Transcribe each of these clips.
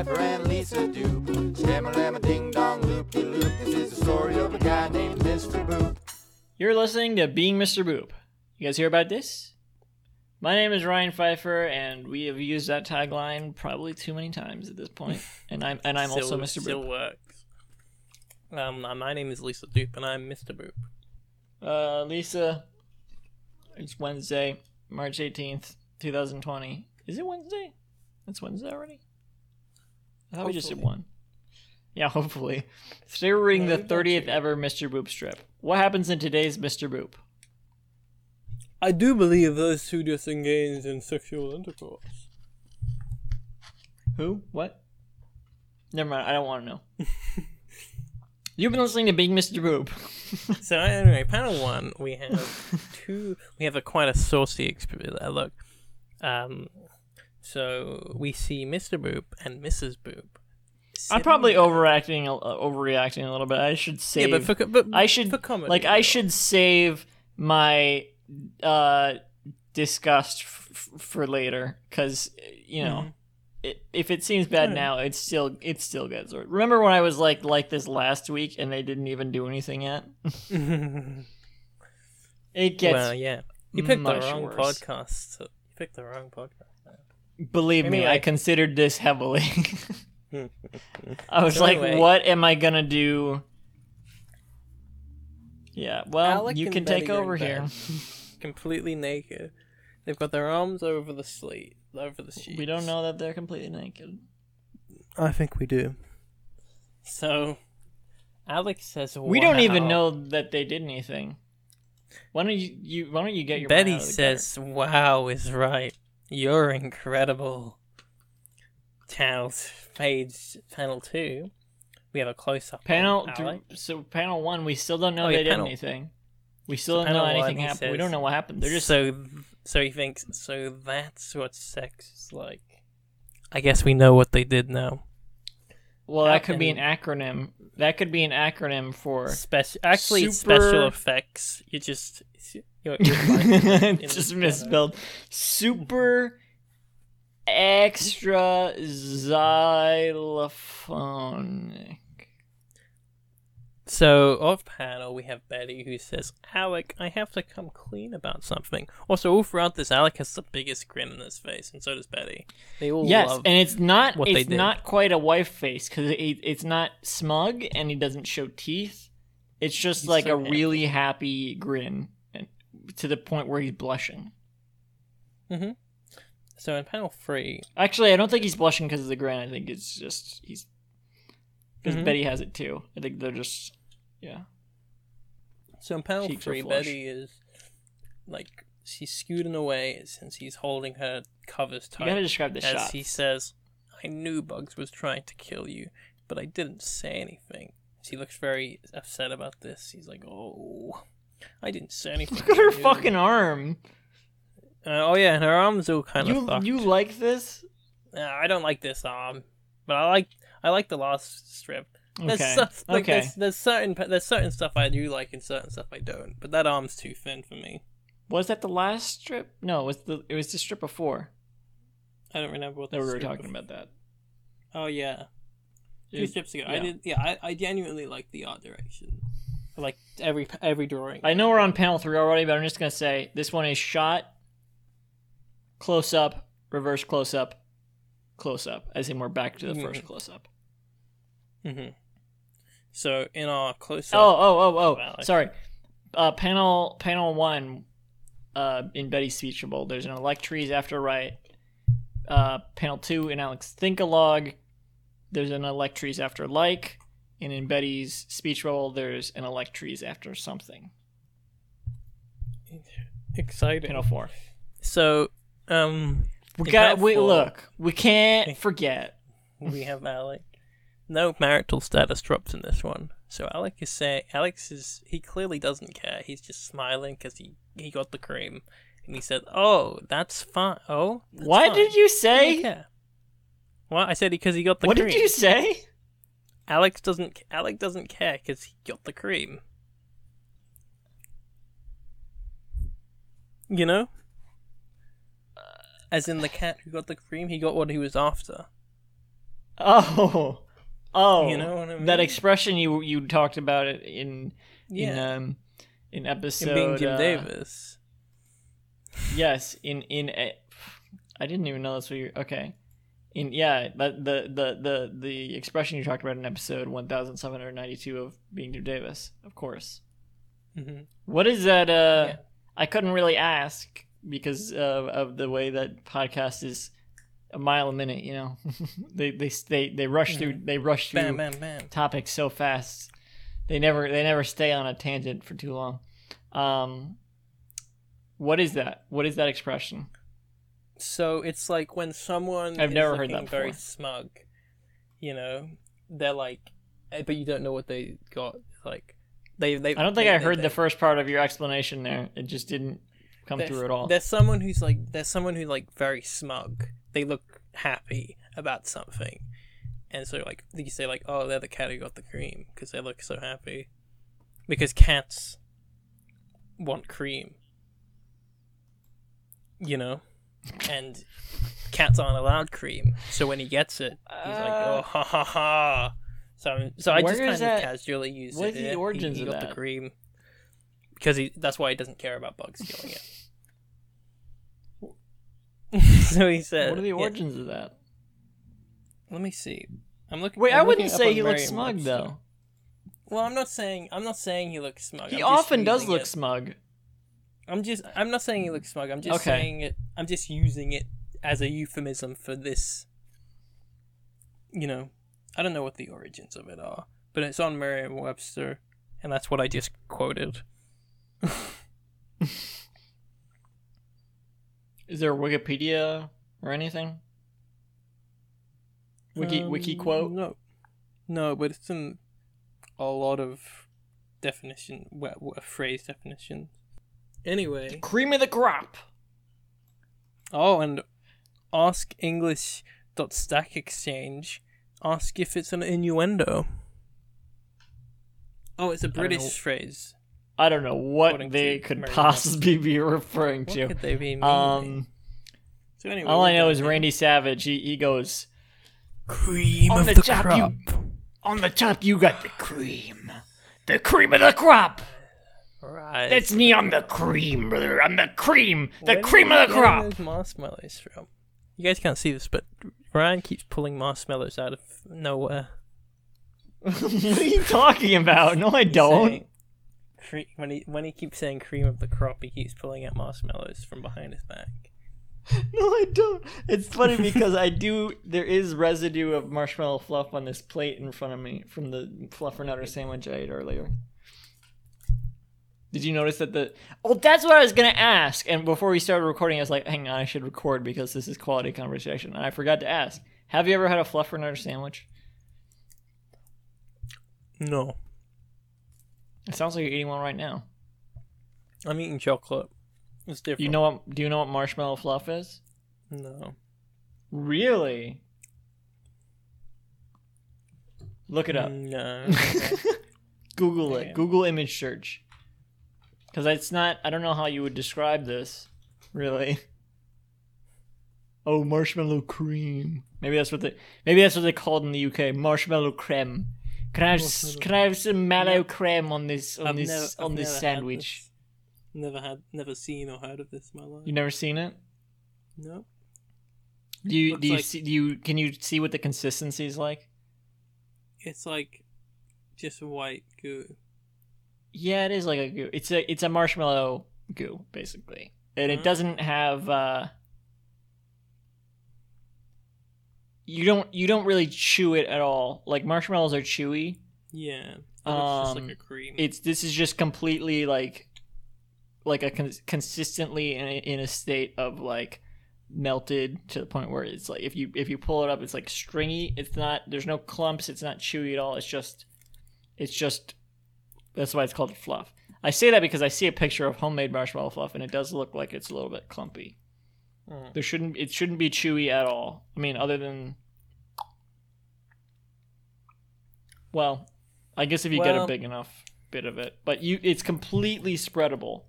Ryan Pfeiffer and Lisa Dupe. Shamma ding dong loop de loop. This is the story of a guy named Mr. Boop. You're listening to Being Mr. Boop. You guys hear about this? My name is Ryan Pfeiffer, and we have used that tagline probably too many times at this point. And I'm and I'm also Still- Mr. Still works. Um, my name is Lisa Doop, and I'm Mr. Boop. Uh, Lisa, it's Wednesday, March 18th, 2020. Is it Wednesday? It's Wednesday already? I thought we just did one. Yeah, hopefully. Today we're reading the 30th two. ever Mr. Boop strip. What happens in today's Mr. Boop? I do believe those two just engaged in sexual intercourse. Who? What? Never mind, I don't want to know. You've been listening to Being Mr. Boop. So anyway, panel one, we have two. We have a quite a saucy experience. Look, um, so we see Mr. Boop and Mrs. Boop. I'm probably there- overacting, uh, overreacting a little bit. I should save. Yeah, but for but I should for comedy, like I should save my uh disgust f- f- for later because you know Mhm. it, if it seems bad now it still it still gets worse. remember when i was like like this last week and they didn't even do anything yet it gets well, yeah. You picked the wrong worse. podcast. You picked the wrong podcast. Believe me i Anyway. considered this heavily i was So like anyway. what am i gonna do yeah well Alec you can Betty take over here completely naked. They've got their arms over the slate, over the sheets. we don't know that they're completely naked I think we do. So, Alex says, We don't even know that they did anything. Why don't you, you why don't you get your Betty out of the says, "Wow is right. You're incredible." Channel fades panel two. We have a close up. panel on th- Alec. so panel one we still don't know Oh, they yeah, did anything. We still So don't know panel anything happened. we don't know what happened. They're just so. So he thinks. So that's what sex is like. I guess we know what they did now. Well that could be an acronym. That could be an acronym for Special. Actually, Super- special effects. You just. You're, you're it's just misspelled. Super extra xylophonic. So off panel we have Betty who says, "Alec, I have to come clean about something." Also, all throughout this, Alec has the biggest grin on his face, and so does Betty. They all Yes, love. and it's not what it's did. not quite a wife face because it, it's not smug and he doesn't show teeth. It's just He's like so a really happy grin, and to the point where he's blushing. Mm-hmm. So in panel three, Actually, I don't think he's blushing because of the grin. I think it's just he's because Mhm. Betty has it too. I think they're just yeah. so in panel Cheeks three. Betty is like she's scooting away since he's holding her covers tight. You gotta describe the As shot. he says, "I knew Bugs was trying to kill you, but I didn't say anything." She looks very upset about this. He's like, "Oh, I didn't say anything." Look at her you." fucking arm. Uh, oh yeah, and her arm's all kind You of fucked. you like this? Uh, I don't like this arm, but I like I like the last strip. There's Okay. so- like, okay. There's, there's certain there's certain stuff I do like and certain stuff I don't, but that arm's too thin for me. Was that the last strip? No, it was the it was the strip before I don't remember what that we were talking was. about that. Oh yeah, two strips ago. I did. Yeah, I, I genuinely like the art direction. I like every every drawing. I know we're on panel three already, but I'm just gonna say this one is shot, close up, reverse close up, close up, as in we're back to the Mhm. first close up. Mm hmm So in our close Oh, oh, oh, Wow, oh. Sorry. Uh, panel panel one, uh, in Betty's speechable, there's an Electries after right. Uh, panel two in Alex Thinkalog, there's an Electries after like, and in Betty's speech bubble, there's an Electries after something. exciting. Panel four. So um, We got. We four- look. We can't forget. we have Alec. No marital status drops in this one. So Alex is saying Alex is he clearly doesn't care. He's just smiling because he he got the cream, and he said, "Oh, that's fine. Oh, that's What fine. did you say? care." What I said because he got the cream? What cream. did you say? Alex doesn't. Alec doesn't care because he got the cream. You know. As in the cat who got the cream, he got what he was after. Oh, oh, You know I mean? That expression you you talked about it in in um in In episode being Jim uh, Davis. Yes, in in a, I didn't even know that's what you okay. In yeah, but the the the the expression you talked about in episode one thousand seven hundred ninety two of being Jim Davis, of course. hmm What is that? Uh, Yeah. I couldn't really ask because of the way that podcast is a mile a minute. You know, they they they they rush through they rush through Bam, bam, bam. topics so fast. They never they never stay on a tangent for too long. Um, what is that? What is that expression? So it's like when someone I've is never heard that very smug, you know, they're like, eh, but you don't know what they got. Like, they they. I don't think they- I they- heard they- the first part of your explanation there. It just didn't come through at all. There's someone who's like, there's someone who like very smug. They look happy about something, and so like you say like, oh, they're the cat who got the cream because they look so happy, because cats want cream, you know, and cats aren't allowed cream. So when he gets it, he's like, Uh, oh ha ha ha. So so I Where just kind of that- casually use what it. is the origins he, he of got that? the cream because he that's why he doesn't care about bugs killing it. so he said. what are the yeah, origins of that? let me see. I'm looking. Wait, I'm I wouldn't say he looks smug though. Well, I'm not saying I'm not saying he looks smug. He I'm often does look it. smug. I'm just. I'm not saying he looks smug. I'm just Okay. saying it. I'm just using it as a euphemism for this. You know, I don't know what the origins of it are, but it's on Merriam-Webster, and that's what I just quoted. Is there a Wikipedia or anything? Wiki Um, wiki quote? No, no, but it's in a lot of definition, wa- phrase definitions. Anyway, Cream of the crop. oh, and ask English dot Stack Exchange. Ask if it's an innuendo. Oh, it's a British phrase. I don't know what According they could Merriam-Webster. possibly be referring What to. could they be meaning? Um, so anyway, all I know is here. Randy Savage. He, he goes cream On of the the, top, crop. on the top. You got the cream, the cream of the crop. Right. That's me. I'm the cream, brother. I'm the cream, the Where cream of the crop. Those marshmallows from. You guys can't see this, but Ryan keeps pulling marshmallows out of nowhere. what are you talking about? No, I don't. Cre- when he when he keeps saying cream of the crop, he keeps pulling out marshmallows from behind his back. No, I don't. It's funny because I do. There is residue of marshmallow fluff on this plate in front of me from the fluffernutter sandwich I ate earlier. Did you notice that the? Oh, that's what I was gonna ask. And before we started recording, I was like, "Hang on, I should record because this is quality conversation." And I forgot to ask. Have you ever had a fluffernutter sandwich? No, It sounds like you're eating one right now. I'm eating chocolate. It's different. You know what? Do you know what marshmallow fluff is? No. Really? Look it up. No. Google it. Damn. Google image search. Because it's not. I don't know how you would describe this. Really. Oh, marshmallow cream. Maybe that's what they. Maybe that's what they called in the UK. Marshmallow creme. Can I have? s- Can I have some mallow Yeah. creme on this on I've this never, on I've this sandwich? this. Never had, never seen or heard of this in my life. You never seen it? no. Do you Looks do you like- see? Do you can you see what the consistency is like? It's like just white goo. Yeah, it is like a goo. It's a it's a marshmallow goo basically, and it Mhm. doesn't have. uh You don't you don't really chew it at all. Like marshmallows are chewy. Yeah. But it's just Um, like a cream. It's this is just completely like like a con- consistently in a, in a state of like melted to the point where it's like if you if you pull it up it's like stringy it's not there's no clumps it's not chewy at all it's just it's just that's why it's called fluff i say that because i see a picture of homemade marshmallow fluff and it does look like it's a little bit clumpy Mm. there shouldn't it shouldn't be chewy at all i mean other than well i guess if you get a big enough bit of it but you it's completely spreadable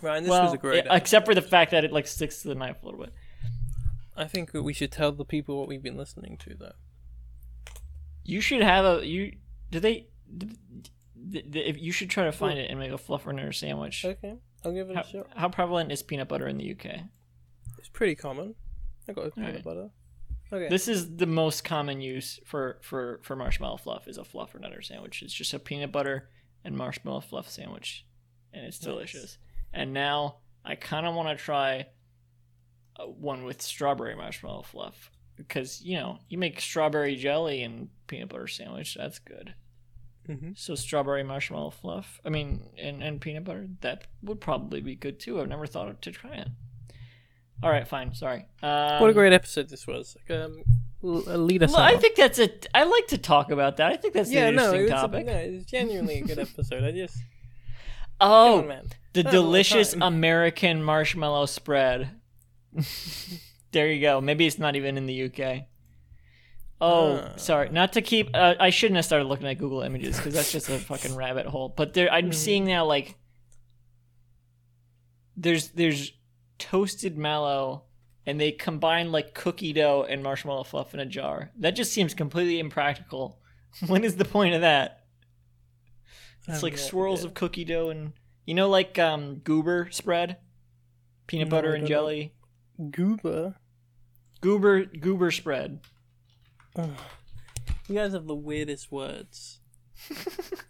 Ryan, this well, was a great. except for the fact that it like sticks to the knife a little bit. I think we should tell the people what we've been listening to, though. You should have a you. Do they? Did, you should try to find it and make a fluffernutter sandwich. Okay, I'll give it How, a shot. how prevalent is peanut butter in the UK? It's pretty common. I got a peanut Alright. butter. Okay. This is the most common use for for for marshmallow fluff is a fluffernutter sandwich. It's just a peanut butter and marshmallow fluff sandwich, and it's Nice. delicious. And now I kind of want to try uh, one with strawberry marshmallow fluff because you know you make strawberry jelly and peanut butter sandwich. That's good. Mhm. So strawberry marshmallow fluff. I mean, and and peanut butter. That would probably be good too. I've never thought of, to try it. All right, fine. Sorry. Um, what a great episode this was. Um, uh, lead us well, I think that's a. I like to talk about that. I think that's yeah, an no, interesting it topic. A, no, it was genuinely a good episode. I just, oh, on, man. the delicious. American marshmallow spread. there you go. Maybe it's not even in the UK. Oh, Ah. sorry. Not to keep. Uh, I shouldn't have started looking at Google Images because that's just a fucking rabbit hole. But there, I'm Mhm. seeing now like there's there's toasted mallow, and they combine like cookie dough and marshmallow fluff in a jar. That just seems completely impractical. what is the point of that? It's like swirls of cookie dough and you know like um goober spread, peanut No, butter and jelly. Goober. Goober goober spread. Ugh. You guys have the weirdest words.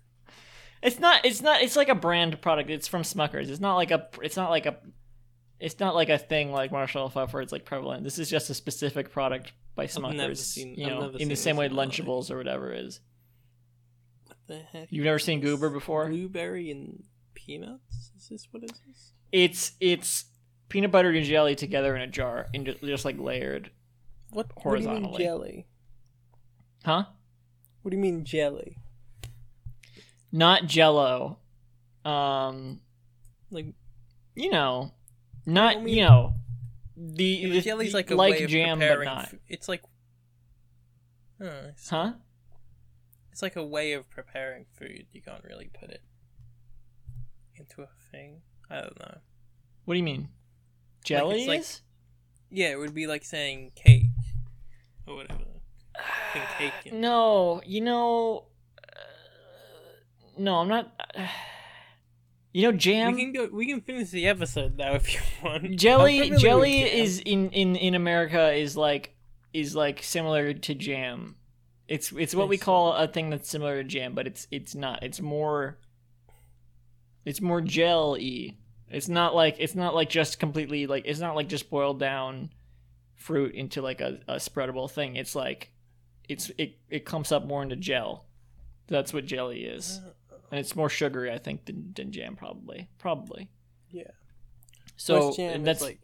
It's not. It's not. It's like a brand product. It's from Smuckers. It's not like a. It's not like a. It's not like a thing like marshmallow fluff where it's like prevalent. This is just a specific product by Smuckers. never seen- you know, in the same way. Lunchables or whatever is. What the heck? You've never seen Goober before? Blueberry and peanuts? Is this what is this? It's it's peanut butter and jelly together in a jar and just, just like layered. What, what do you mean Horizontally. jelly? Huh? What do you mean jelly? Not Jello. Um, Like you know, not I mean- you know, the, yeah, the jelly's like a like way of jam but not. f- it's like, oh, it's, Huh? it's like a way of preparing food. You can't really put it into a thing. I don't know. What do you mean? Jelly like- is? Yeah, it would be like saying cake or whatever. Cake. No, you know. Uh, no, I'm not. you know, jam. we can go. We can finish the episode now if you want. jelly jelly is in, in in America is like is like similar to jam. It's it's what we call a thing that's similar to jam, but it's it's not. It's more it's more gel-y. It's not like it's not like just completely like it's not like just boiled down fruit into like a, a spreadable thing. It's like it's it it clumps up more into gel. That's what jelly is. Uh, And it's more sugary, I think, than, than jam probably. Probably. Yeah. So jam that's like.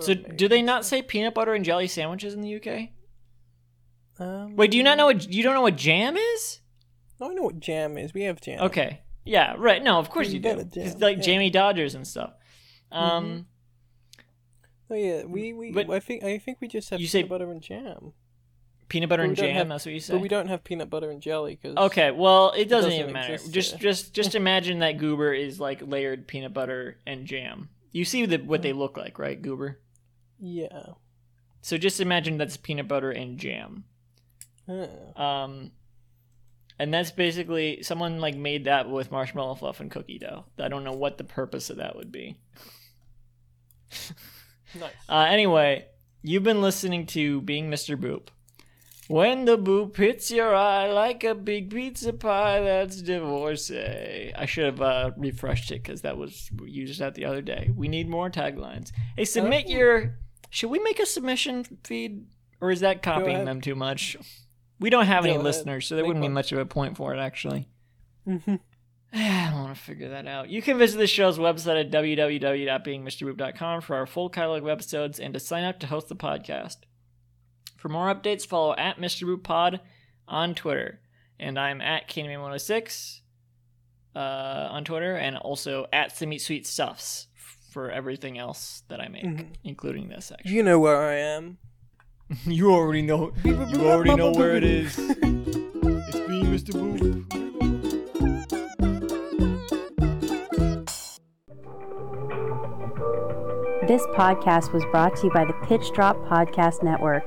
so do they not say peanut butter and jelly sandwiches in the UK? Um, Wait, do you not know what you don't know what jam is? No, I know what jam is. We have jam. Okay. Yeah, right. No, of course We you do. It's like yeah. Jammie Dodgers and stuff. Um Oh yeah, we we. But- I think I think we just have You peanut say- butter and jam, peanut butter and jam, have- that's what you say? but we don't have peanut butter and jelly because. Okay, well, it doesn't, doesn't even matter. exist Just just just imagine that goober is like layered peanut butter and jam. You see the, what they look like, right? Goober. Yeah. So just imagine that's peanut butter and jam. Huh. Um, and that's basically someone like made that with marshmallow fluff and cookie dough. I don't know what the purpose of that would be. Nice. Uh, anyway, you've been listening to Being Mr. Boop. When the boop hits your eye like a big pizza pie, that's divorcee. I should have uh, refreshed it because that was used that the other day. We need more taglines. Hey, submit your. Should we make a submission feed, or is that copying them too much? We don't have any ahead. listeners, so there Make wouldn't be much of a point for it, actually. Mm-hmm. I want to figure that out. You can visit the show's website at www.beingmrboop.com for our full catalog of episodes and to sign up to host the podcast. For more updates, follow at Mr. Boop Pod on Twitter. And I'm at KingDom106 uh, on Twitter and also at Some Eat Sweet Stuffs for everything else that I make, Mhm. including this, actually. You know where I am. You already know. You already know where it is. It's me, Mr. Boop. This podcast was brought to you by the Pitch Drop Podcast Network.